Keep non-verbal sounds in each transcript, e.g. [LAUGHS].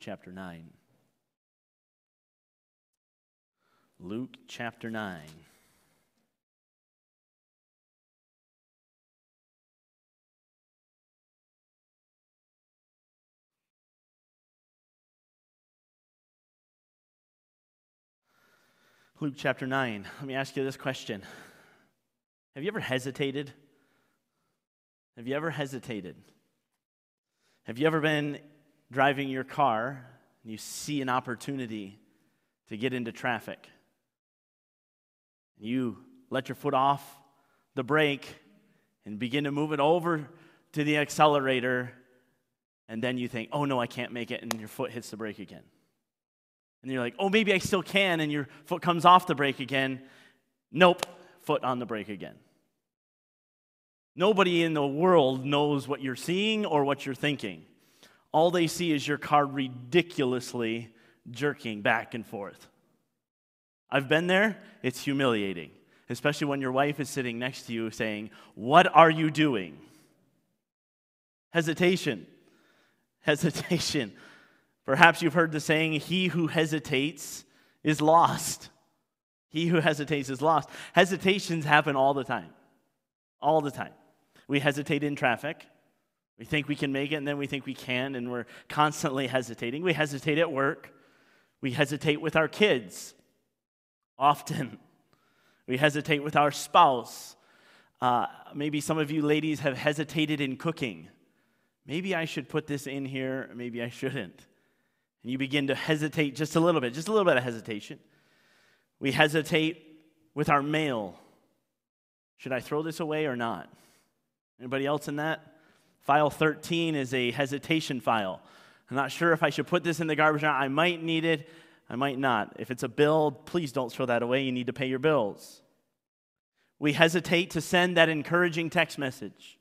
chapter 9. Luke chapter 9. Luke chapter 9. Let me ask you this question Have you ever hesitated? Have you ever hesitated? Have you ever been driving your car and you see an opportunity to get into traffic? You let your foot off the brake and begin to move it over to the accelerator, and then you think, oh no, I can't make it, and your foot hits the brake again. And you're like, oh, maybe I still can, and your foot comes off the brake again. Nope, foot on the brake again. Nobody in the world knows what you're seeing or what you're thinking. All they see is your car ridiculously jerking back and forth. I've been there, it's humiliating, especially when your wife is sitting next to you saying, What are you doing? Hesitation. Hesitation. Perhaps you've heard the saying, He who hesitates is lost. He who hesitates is lost. Hesitations happen all the time. All the time. We hesitate in traffic. We think we can make it, and then we think we can, and we're constantly hesitating. We hesitate at work. We hesitate with our kids. Often. [LAUGHS] We hesitate with our spouse. Uh, maybe some of you ladies have hesitated in cooking. Maybe I should put this in here, maybe I shouldn't. And you begin to hesitate just a little bit, just a little bit of hesitation. We hesitate with our mail. Should I throw this away or not? Anybody else in that? File 13 is a hesitation file. I'm not sure if I should put this in the garbage. I might need it, I might not. If it's a bill, please don't throw that away. You need to pay your bills. We hesitate to send that encouraging text message.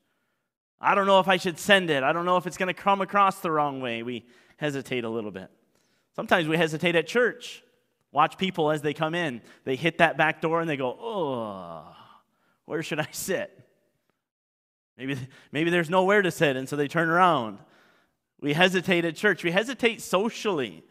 I don't know if I should send it. I don't know if it's going to come across the wrong way. We hesitate a little bit. Sometimes we hesitate at church. Watch people as they come in. They hit that back door and they go, oh, where should I sit? Maybe, maybe there's nowhere to sit, and so they turn around. We hesitate at church. We hesitate socially.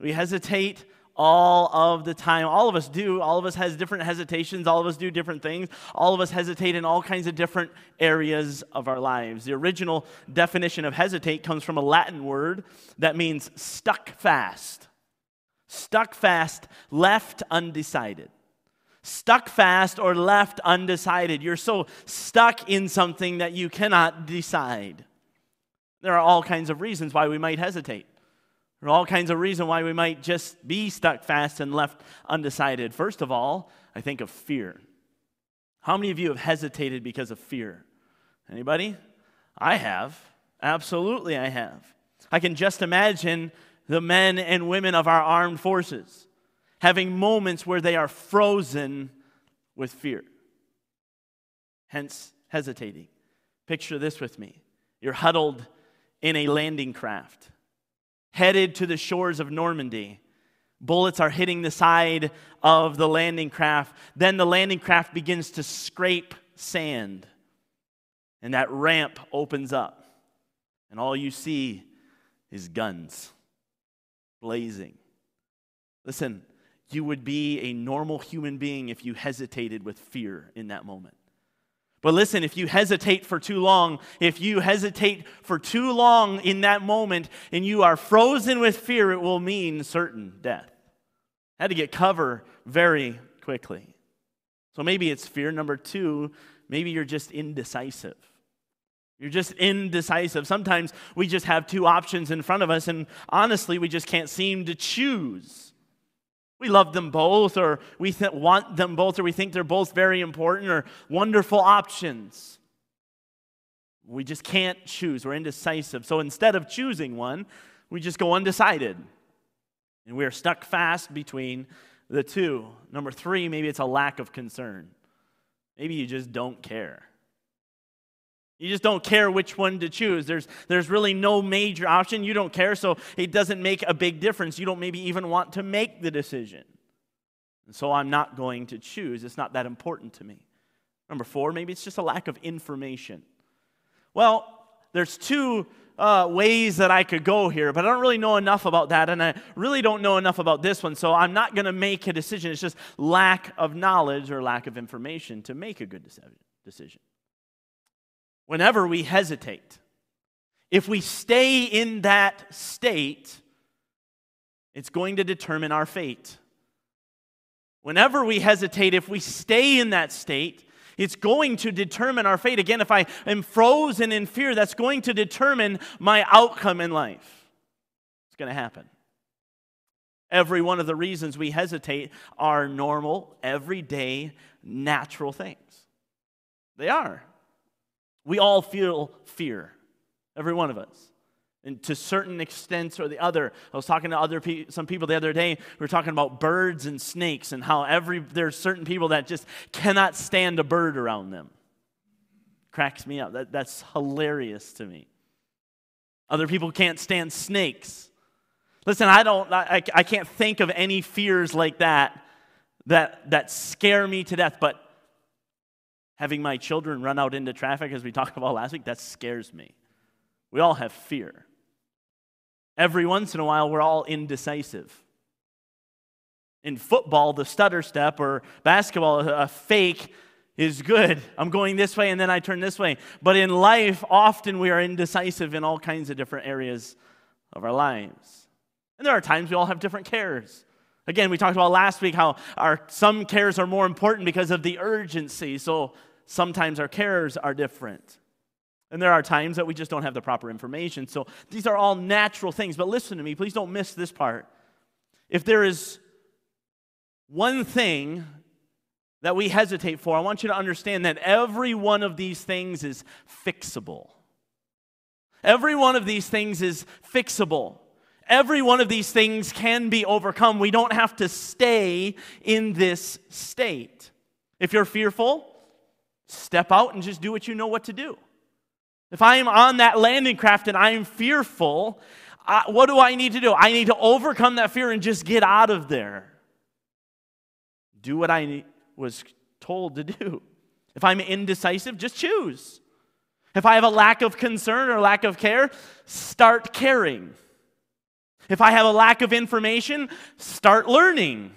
We hesitate all of the time. All of us do. All of us has different hesitations. All of us do different things. All of us hesitate in all kinds of different areas of our lives. The original definition of hesitate comes from a Latin word that means stuck fast. Stuck fast, left undecided. Stuck fast or left undecided. You're so stuck in something that you cannot decide. There are all kinds of reasons why we might hesitate. There are all kinds of reasons why we might just be stuck fast and left undecided. First of all, I think of fear. How many of you have hesitated because of fear? Anybody? I have. Absolutely, I have. I can just imagine the men and women of our armed forces having moments where they are frozen with fear, hence hesitating. Picture this with me you're huddled in a landing craft headed to the shores of Normandy. Bullets are hitting the side of the landing craft. Then the landing craft begins to scrape sand. And that ramp opens up. And all you see is guns blazing. Listen, you would be a normal human being if you hesitated with fear in that moment. But listen, if you hesitate for too long, if you hesitate for too long in that moment and you are frozen with fear, it will mean certain death. I Had to get cover very quickly. So maybe it's fear. Number two, maybe you're just indecisive. You're just indecisive. Sometimes we just have two options in front of us, and honestly, we just can't seem to choose. We love them both, or we th- want them both, or we think they're both very important or wonderful options. We just can't choose. We're indecisive. So instead of choosing one, we just go undecided. And we're stuck fast between the two. Number three, maybe it's a lack of concern. Maybe you just don't care. You just don't care which one to choose. There's, there's really no major option. You don't care, so it doesn't make a big difference. You don't maybe even want to make the decision. And so I'm not going to choose. It's not that important to me. Number four, maybe it's just a lack of information. Well, there's two uh, ways that I could go here, but I don't really know enough about that, and I really don't know enough about this one, so I'm not going to make a decision. It's just lack of knowledge or lack of information to make a good decision. Whenever we hesitate, if we stay in that state, it's going to determine our fate. Whenever we hesitate, if we stay in that state, it's going to determine our fate. Again, if I am frozen in fear, that's going to determine my outcome in life. It's going to happen. Every one of the reasons we hesitate are normal, everyday, natural things. They are. We all feel fear, every one of us and to certain extents or the other. I was talking to other pe- some people the other day. We were talking about birds and snakes and how every there's certain people that just cannot stand a bird around them. Cracks me up. That, that's hilarious to me. Other people can't stand snakes. Listen, I don't. I, I can't think of any fears like that that that scare me to death. But having my children run out into traffic, as we talked about last week, that scares me. We all have fear. Every once in a while, we're all indecisive. In football, the stutter step, or basketball, a fake is good. I'm going this way and then I turn this way. But in life, often we are indecisive in all kinds of different areas of our lives. And there are times we all have different cares. Again, we talked about last week how our some cares are more important because of the urgency. So sometimes our cares are different. And there are times that we just don't have the proper information. So these are all natural things. But listen to me, please don't miss this part. If there is one thing that we hesitate for, I want you to understand that every one of these things is fixable. Every one of these things is fixable. Every one of these things can be overcome. We don't have to stay in this state. If you're fearful, step out and just do what you know what to do. If I am on that landing craft and I am fearful, I, what do I need to do? I need to overcome that fear and just get out of there. Do what I was told to do. If I'm indecisive, just choose. If I have a lack of concern or lack of care, start caring. If I have a lack of information, start learning.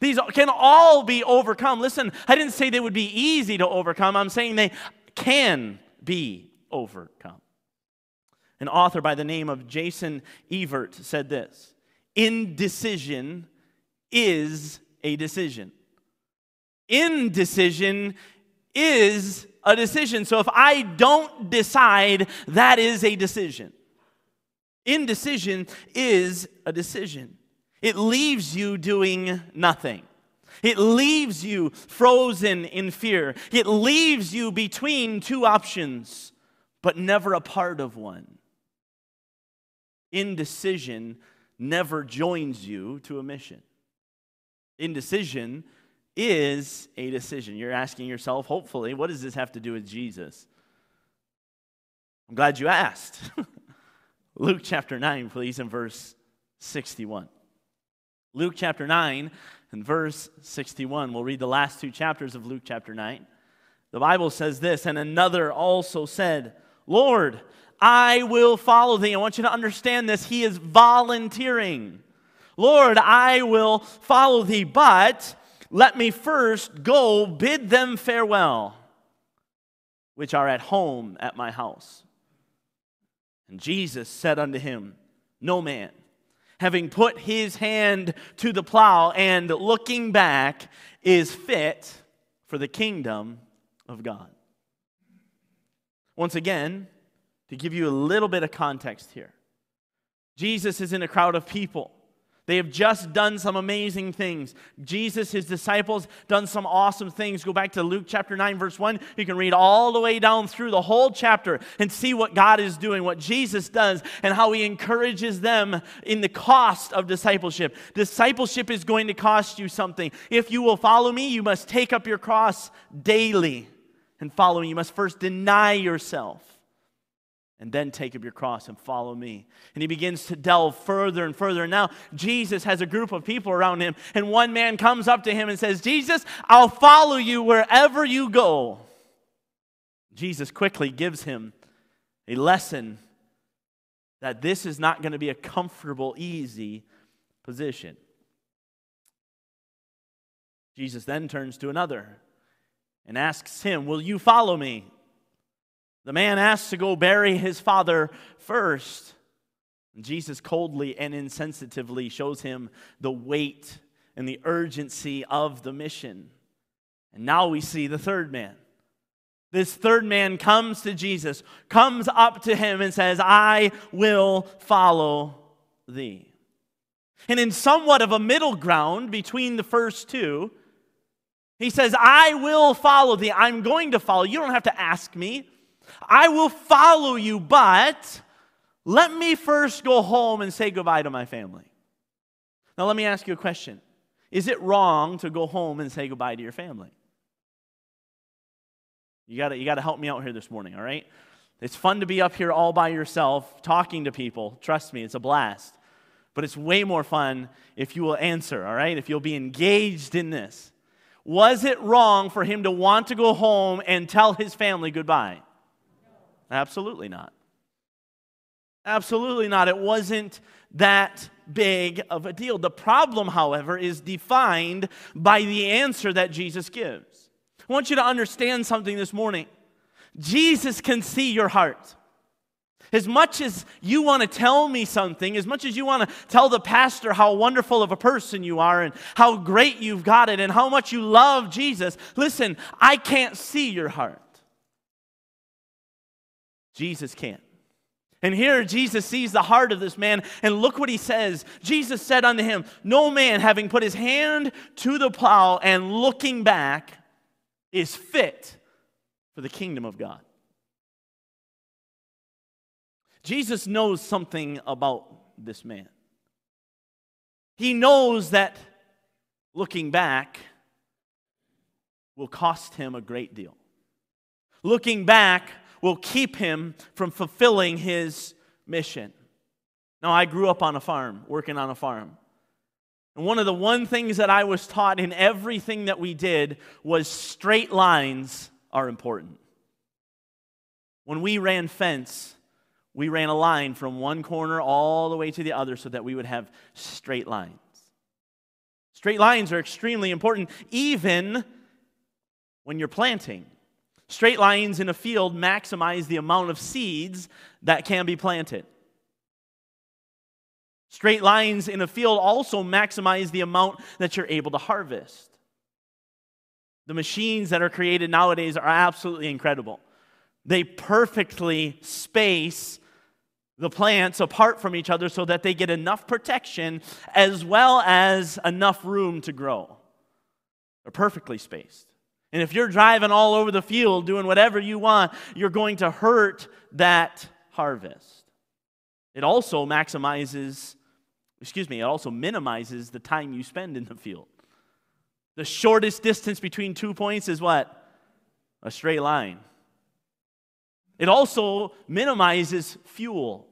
These can all be overcome. Listen, I didn't say they would be easy to overcome. I'm saying they can be overcome. An author by the name of Jason Evert said this Indecision is a decision. Indecision is a decision. So if I don't decide, that is a decision. Indecision is a decision. It leaves you doing nothing. It leaves you frozen in fear. It leaves you between two options but never a part of one. Indecision never joins you to a mission. Indecision is a decision. You're asking yourself, hopefully, what does this have to do with Jesus? I'm glad you asked. [LAUGHS] Luke chapter 9, please, and verse 61. Luke chapter 9 and verse 61. We'll read the last two chapters of Luke chapter 9. The Bible says this, and another also said, Lord, I will follow thee. I want you to understand this. He is volunteering. Lord, I will follow thee, but let me first go bid them farewell, which are at home at my house. And Jesus said unto him, No man, having put his hand to the plow and looking back, is fit for the kingdom of God. Once again, to give you a little bit of context here, Jesus is in a crowd of people. They have just done some amazing things. Jesus, his disciples, done some awesome things. Go back to Luke chapter 9, verse 1. You can read all the way down through the whole chapter and see what God is doing, what Jesus does, and how he encourages them in the cost of discipleship. Discipleship is going to cost you something. If you will follow me, you must take up your cross daily and follow me, you must first deny yourself and then take up your cross and follow me. And he begins to delve further and further. And now Jesus has a group of people around him, and one man comes up to him and says, Jesus, I'll follow you wherever you go. Jesus quickly gives him a lesson that this is not going to be a comfortable, easy position. Jesus then turns to another and asks him, Will you follow me? The man asks to go bury his father first. Jesus coldly and insensitively shows him the weight and the urgency of the mission. And now we see the third man. This third man comes to Jesus, comes up to him, and says, I will follow thee. And in somewhat of a middle ground between the first two, he says, I will follow thee. I'm going to follow. You don't have to ask me. I will follow you, but let me first go home and say goodbye to my family. Now, let me ask you a question Is it wrong to go home and say goodbye to your family? You got you to help me out here this morning, all right? It's fun to be up here all by yourself talking to people. Trust me, it's a blast. But it's way more fun if you will answer, all right? If you'll be engaged in this. Was it wrong for him to want to go home and tell his family goodbye? Absolutely not. Absolutely not. It wasn't that big of a deal. The problem, however, is defined by the answer that Jesus gives. I want you to understand something this morning. Jesus can see your heart. As much as you want to tell me something, as much as you want to tell the pastor how wonderful of a person you are and how great you've got it and how much you love Jesus, listen, I can't see your heart. Jesus can't. And here Jesus sees the heart of this man, and look what he says. Jesus said unto him, No man, having put his hand to the plow and looking back, is fit for the kingdom of God. Jesus knows something about this man. He knows that looking back will cost him a great deal. Looking back will keep him from fulfilling his mission. Now, I grew up on a farm, working on a farm. And one of the one things that I was taught in everything that we did was straight lines are important. When we ran fence, we ran a line from one corner all the way to the other so that we would have straight lines. Straight lines are extremely important, even when you're planting. Straight lines in a field maximize the amount of seeds that can be planted. Straight lines in a field also maximize the amount that you're able to harvest. The machines that are created nowadays are absolutely incredible. They perfectly space the plants apart from each other so that they get enough protection as well as enough room to grow. They're perfectly spaced. And if you're driving all over the field doing whatever you want, you're going to hurt that harvest. It also maximizes, excuse me, it also minimizes the time you spend in the field. The shortest distance between two points is what? A straight line. It also minimizes fuel.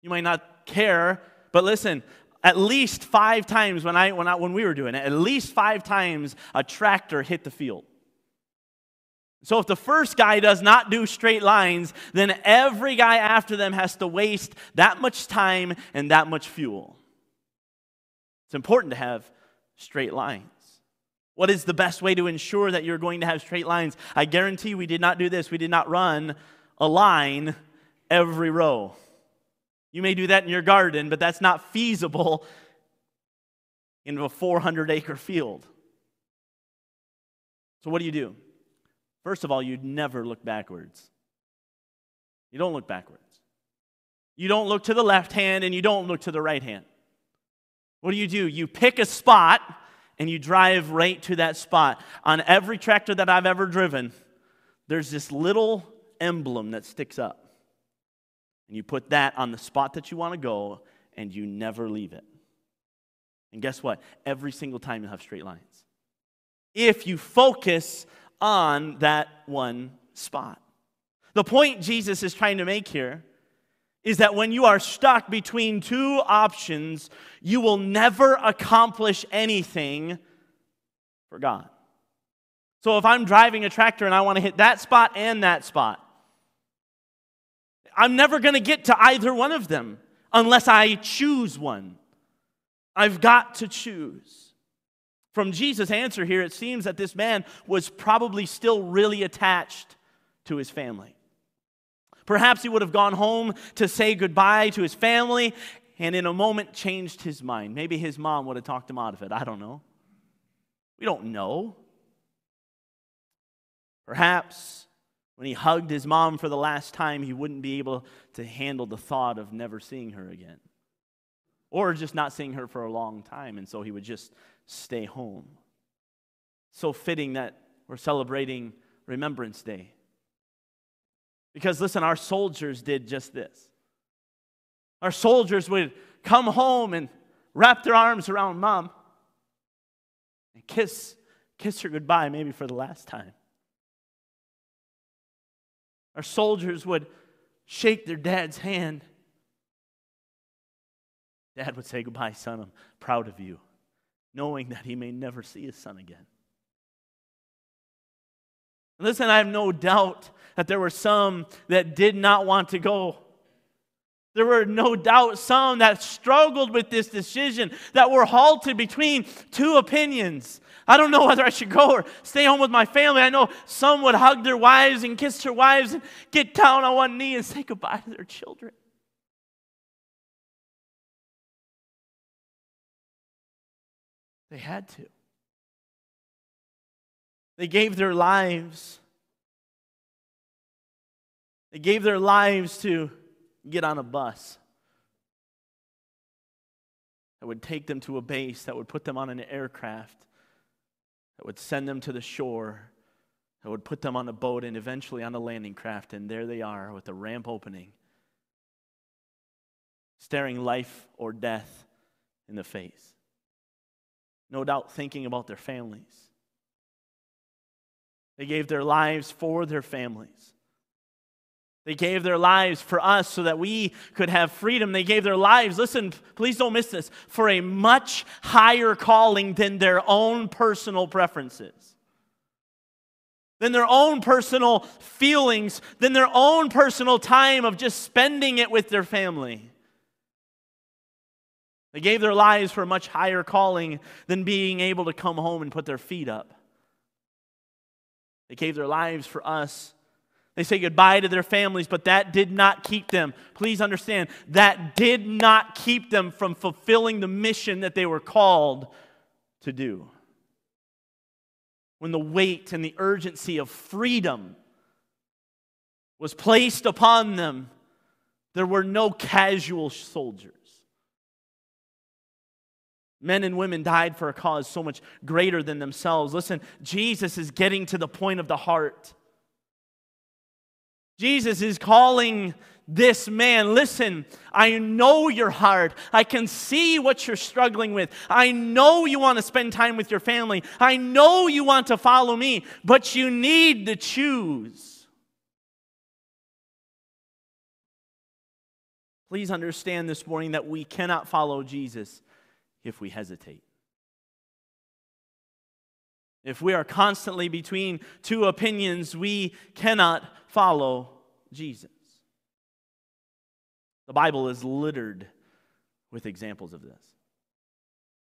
You might not care, but listen, at least five times when, I, when, I, when we were doing it, at least five times a tractor hit the field. So if the first guy does not do straight lines, then every guy after them has to waste that much time and that much fuel. It's important to have straight lines. What is the best way to ensure that you're going to have straight lines? I guarantee we did not do this. We did not run a line every row. You may do that in your garden, but that's not feasible in a 400 acre field. So, what do you do? First of all, you never look backwards. You don't look backwards. You don't look to the left hand and you don't look to the right hand. What do you do? You pick a spot and you drive right to that spot. On every tractor that I've ever driven, there's this little emblem that sticks up. And you put that on the spot that you want to go, and you never leave it. And guess what? Every single time you'll have straight lines. If you focus on that one spot. The point Jesus is trying to make here is that when you are stuck between two options, you will never accomplish anything for God. So if I'm driving a tractor and I want to hit that spot and that spot, I'm never going to get to either one of them unless I choose one. I've got to choose. From Jesus' answer here, it seems that this man was probably still really attached to his family. Perhaps he would have gone home to say goodbye to his family and in a moment changed his mind. Maybe his mom would have talked him out of it. I don't know. We don't know. Perhaps when he hugged his mom for the last time, he wouldn't be able to handle the thought of never seeing her again. Or just not seeing her for a long time, and so he would just stay home. So fitting that we're celebrating Remembrance Day. Because listen, our soldiers did just this. Our soldiers would come home and wrap their arms around mom and kiss, kiss her goodbye, maybe for the last time. Our soldiers would shake their dad's hand. Dad would say, Goodbye, son, I'm proud of you, knowing that he may never see his son again. Listen, I have no doubt that there were some that did not want to go. There were no doubt some that struggled with this decision, that were halted between two opinions. I don't know [LAUGHS] whether I should go or stay home with my family. I know some would hug their wives and kiss their wives and get down on one knee and say goodbye to their children. They had to. They gave their lives. They gave their lives to get on a bus that would take them to a base, that would put them on an aircraft, that would send them to the shore, that would put them on a boat and eventually on a landing craft. And there they are with the ramp opening, staring life or death in the face. No doubt thinking about their families. They gave their lives for their families. They gave their lives for us so that we could have freedom. They gave their lives, listen, please don't miss this, for a much higher calling than their own personal preferences, than their own personal feelings, than their own personal time of just spending it with their family. They gave their lives for a much higher calling than being able to come home and put their feet up. They gave their lives for us they say goodbye to their families, but that did not keep them. Please understand, that did not keep them from fulfilling the mission that they were called to do. When the weight and the urgency of freedom was placed upon them, there were no casual soldiers. Men and women died for a cause so much greater than themselves. Listen, Jesus is getting to the point of the heart. Jesus is calling this man, listen, I know your heart. I can see what you're struggling with. I know you want to spend time with your family. I know you want to follow me, but you need to choose. Please understand this morning that we cannot follow Jesus if we hesitate. If we are constantly between two opinions, we cannot follow Jesus. The Bible is littered with examples of this.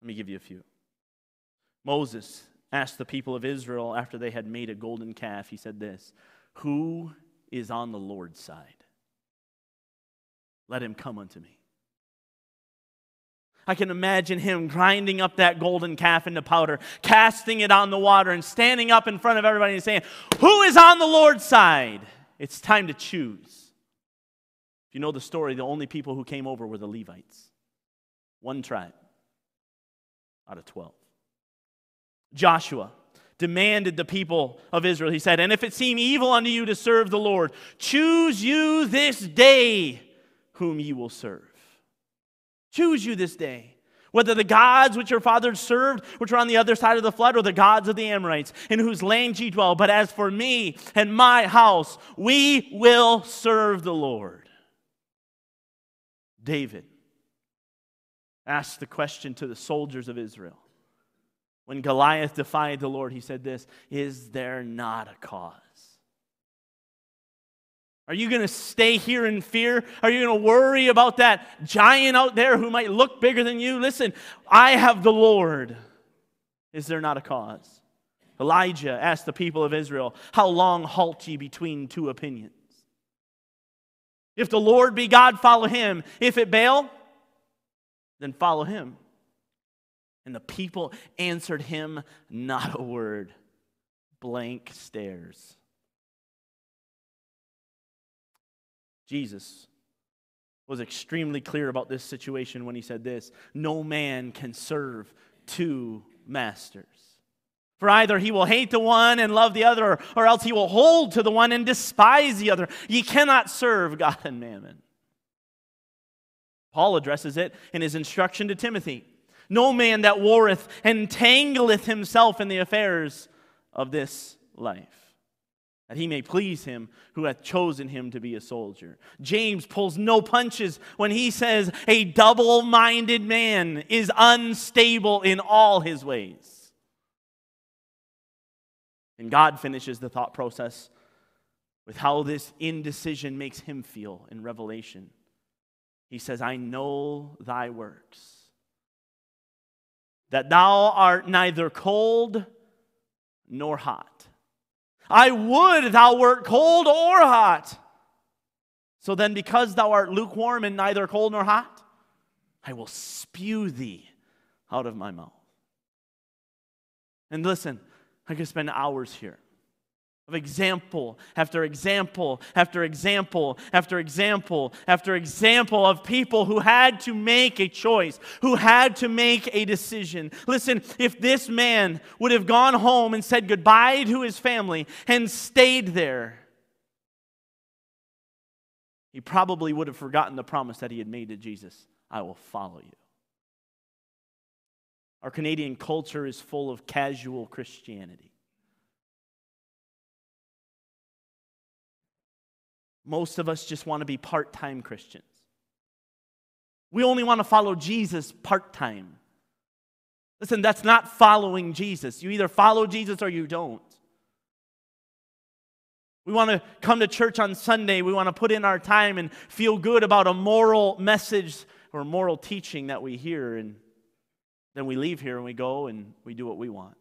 Let me give you a few. Moses asked the people of Israel after they had made a golden calf, he said this Who is on the Lord's side? Let him come unto me. I can imagine him grinding up that golden calf into powder, casting it on the water, and standing up in front of everybody and saying, Who is on the Lord's side? It's time to choose. If you know the story, the only people who came over were the Levites, one tribe out of 12. Joshua demanded the people of Israel, he said, And if it seem evil unto you to serve the Lord, choose you this day whom ye will serve. Choose you this day whether the gods which your fathers served, which were on the other side of the flood, or the gods of the Amorites, in whose land ye dwell. But as for me and my house, we will serve the Lord. David asked the question to the soldiers of Israel. When Goliath defied the Lord, he said this Is there not a cause? Are you going to stay here in fear? Are you going to worry about that giant out there who might look bigger than you? Listen, I have the Lord. Is there not a cause? Elijah asked the people of Israel, How long halt ye between two opinions? If the Lord be God, follow him. If it Baal, then follow him. And the people answered him not a word, blank stares. Jesus was extremely clear about this situation when he said this No man can serve two masters. For either he will hate the one and love the other, or else he will hold to the one and despise the other. Ye cannot serve God and mammon. Paul addresses it in his instruction to Timothy No man that warreth entangleth himself in the affairs of this life, that he may please him who hath chosen him to be a soldier. James pulls no punches when he says, A double minded man is unstable in all his ways. And God finishes the thought process with how this indecision makes him feel in Revelation. He says, I know thy works, that thou art neither cold nor hot. I would thou wert cold or hot. So then, because thou art lukewarm and neither cold nor hot, I will spew thee out of my mouth. And listen, I could spend hours here of example after example after example after example after example of people who had to make a choice, who had to make a decision. Listen, if this man would have gone home and said goodbye to his family and stayed there, he probably would have forgotten the promise that he had made to Jesus I will follow you. Our Canadian culture is full of casual Christianity. Most of us just want to be part time Christians. We only want to follow Jesus part time. Listen, that's not following Jesus. You either follow Jesus or you don't. We want to come to church on Sunday. We want to put in our time and feel good about a moral message or moral teaching that we hear. And then we leave here and we go and we do what we want.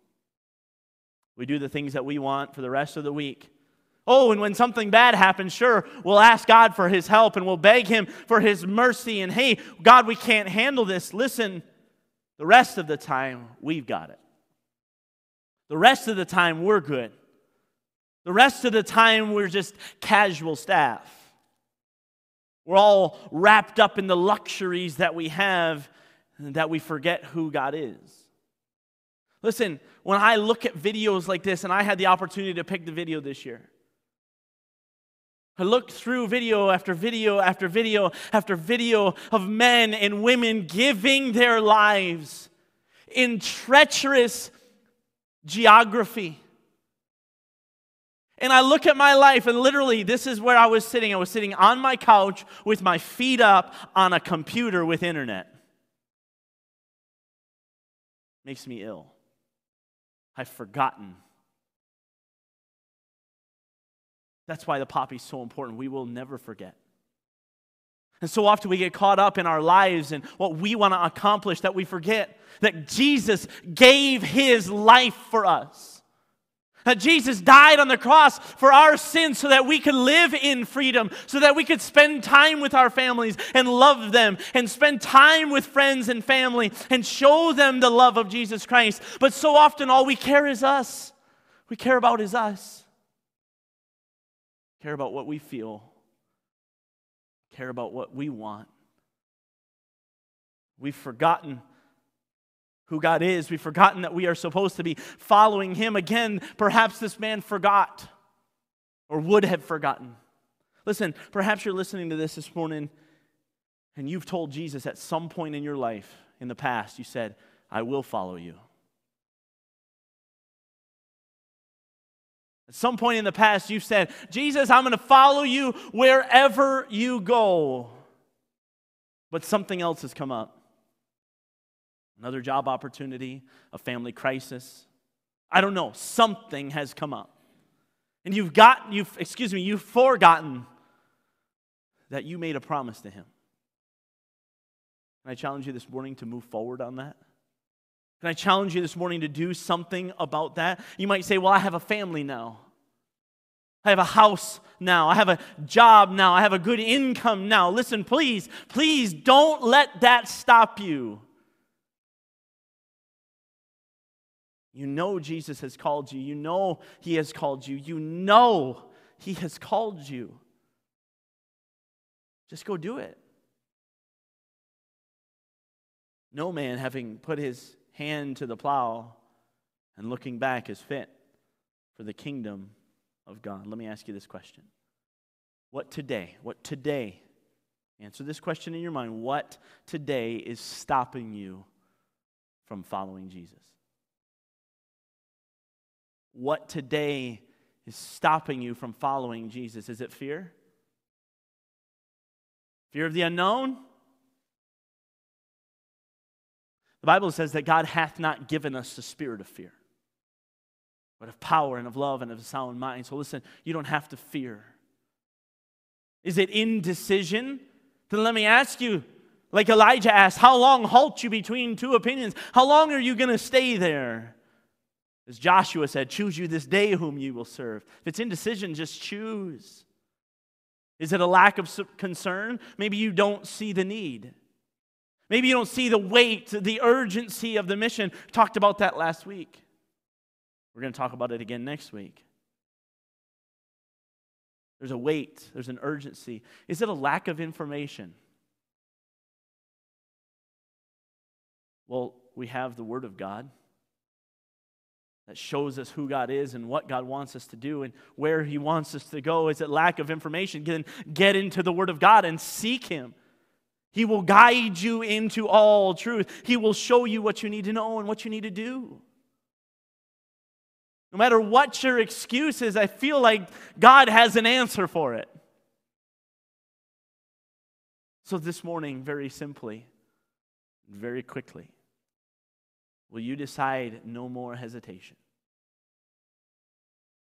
We do the things that we want for the rest of the week. Oh, and when something bad happens, sure, we'll ask God for his help and we'll beg him for his mercy. And hey, God, we can't handle this. Listen, the rest of the time, we've got it. The rest of the time, we're good. The rest of the time, we're just casual staff. We're all wrapped up in the luxuries that we have that we forget who God is. Listen, when I look at videos like this, and I had the opportunity to pick the video this year, I looked through video after video after video after video of men and women giving their lives in treacherous geography. And I look at my life, and literally, this is where I was sitting. I was sitting on my couch with my feet up on a computer with internet makes me ill. I've forgotten. That's why the poppy is so important. We will never forget. And so often we get caught up in our lives and what we want to accomplish that we forget that Jesus gave his life for us. That Jesus died on the cross for our sins so that we could live in freedom, so that we could spend time with our families and love them, and spend time with friends and family and show them the love of Jesus Christ. But so often, all we care is us. We care about is us. Care about what we feel. Care about what we want. We've forgotten who God is. We've forgotten that we are supposed to be following Him. Again, perhaps this man forgot or would have forgotten. Listen, perhaps you're listening to this this morning and you've told Jesus at some point in your life in the past, you said, I will follow you. At some point in the past, you've said, Jesus, I'm going to follow you wherever you go. But something else has come up another job opportunity, a family crisis. I don't know, something has come up. And you've got, you've, excuse me, you've forgotten that you made a promise to him. Can I challenge you this morning to move forward on that? Can I challenge you this morning to do something about that? You might say, Well, I have a family now. I have a house now. I have a job now. I have a good income now. Listen, please, please don't let that stop you. You know Jesus has called you. You know He has called you. You know He has called you. Just go do it. No man, having put his hand to the plow and looking back, is fit for the kingdom of God. Let me ask you this question What today, what today, answer this question in your mind, what today is stopping you from following Jesus? What today is stopping you from following Jesus? Is it fear? Fear of the unknown? Bible says that God hath not given us the spirit of fear, but of power and of love and of a sound mind. So listen, you don't have to fear. Is it indecision? Then let me ask you, like Elijah asked, how long halt you between two opinions? How long are you going to stay there? As Joshua said, choose you this day whom you will serve. If it's indecision, just choose. Is it a lack of concern? Maybe you don't see the need. Maybe you don't see the weight, the urgency of the mission. Talked about that last week. We're going to talk about it again next week. There's a weight, there's an urgency. Is it a lack of information? Well, we have the Word of God that shows us who God is and what God wants us to do and where He wants us to go. Is it lack of information? Then get into the Word of God and seek Him. He will guide you into all truth. He will show you what you need to know and what you need to do. No matter what your excuse is, I feel like God has an answer for it. So, this morning, very simply, very quickly, will you decide no more hesitation?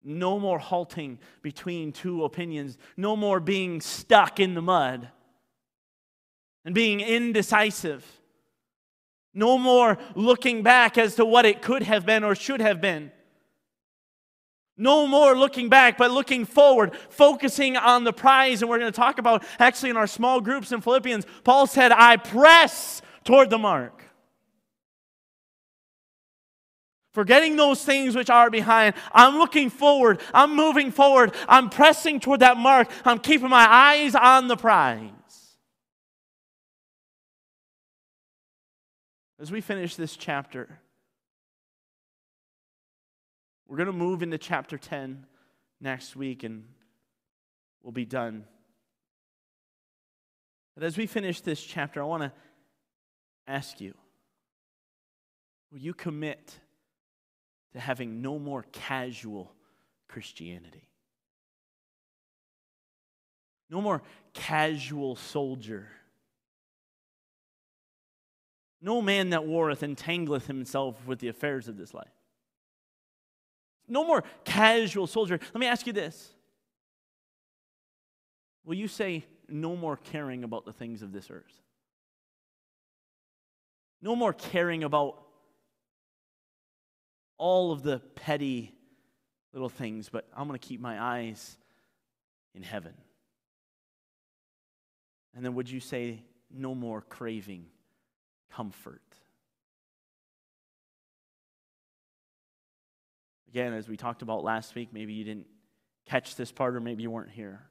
No more halting between two opinions, no more being stuck in the mud and being indecisive. No more looking back as to what it could have been or should have been. No more looking back, but looking forward, focusing on the prize. And we're going to talk about actually in our small groups in Philippians. Paul said, I press toward the mark. Forgetting those things which are behind, I'm looking forward. I'm moving forward. I'm pressing toward that mark. I'm keeping my eyes on the prize. As we finish this chapter, we're going to move into chapter 10 next week and we'll be done. But as we finish this chapter, I want to ask you will you commit to having no more casual Christianity? No more casual soldier no man that warreth entangleth himself with the affairs of this life. No more casual soldier. Let me ask you this Will you say no more caring about the things of this earth? No more caring about all of the petty little things, but I'm going to keep my eyes in heaven. And then would you say no more craving comfort. Again, as we talked about last week, maybe you didn't catch this part or maybe you weren't here.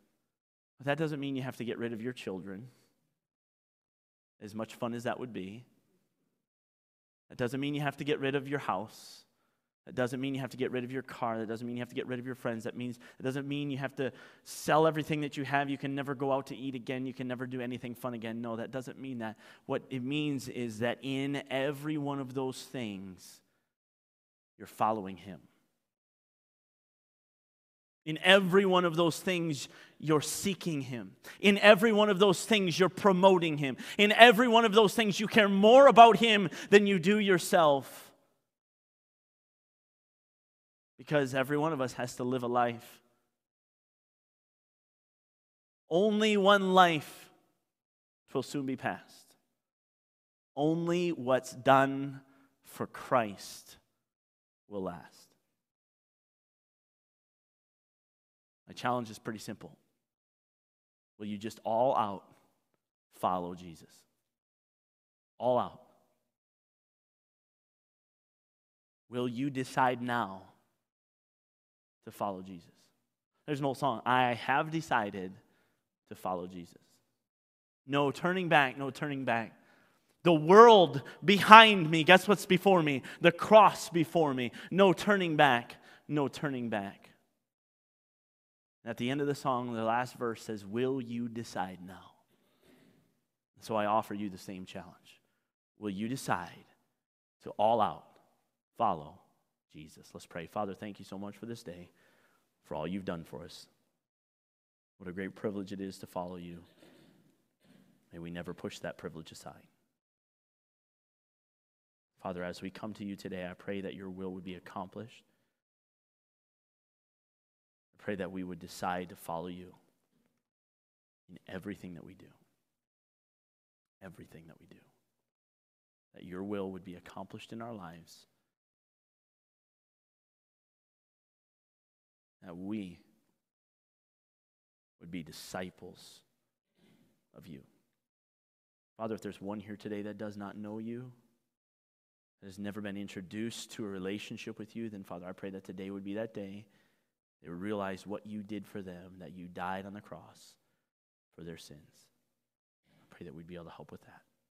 But that doesn't mean you have to get rid of your children, as much fun as that would be. That doesn't mean you have to get rid of your house. That doesn't mean you have to get rid of your car. That doesn't mean you have to get rid of your friends. That means it doesn't mean you have to sell everything that you have. You can never go out to eat again. You can never do anything fun again. No, that doesn't mean that. What it means is that in every one of those things, you're following Him. In every one of those things, you're seeking Him. In every one of those things, you're promoting Him. In every one of those things, you care more about Him than you do yourself. Because every one of us has to live a life Only one life will soon be past. Only what's done for Christ will last. My challenge is pretty simple. Will you just all out follow Jesus? All out. Will you decide now to follow Jesus? There's an old song I have decided to follow Jesus. No turning back, no turning back. The world behind me, guess what's before me? The cross before me. No turning back, no turning back. at the end of the song, the last verse says, Will you decide now? So I offer you the same challenge. Will you decide to all out follow Jesus? Let's pray. Father, thank you so much for this day, for all you've done for us. What a great privilege it is to follow you. May we never push that privilege aside. Father, as we come to you today, I pray that your will would be accomplished. I pray that we would decide to follow you in everything that we do. Everything that we do. That your will would be accomplished in our lives. That we would be disciples of you. Father, if there's one here today that does not know you, that has never been introduced to a relationship with you, then Father, I pray that today would be that day. They would realize what you did for them, that you died on the cross for their sins. I pray that we'd be able to help with that.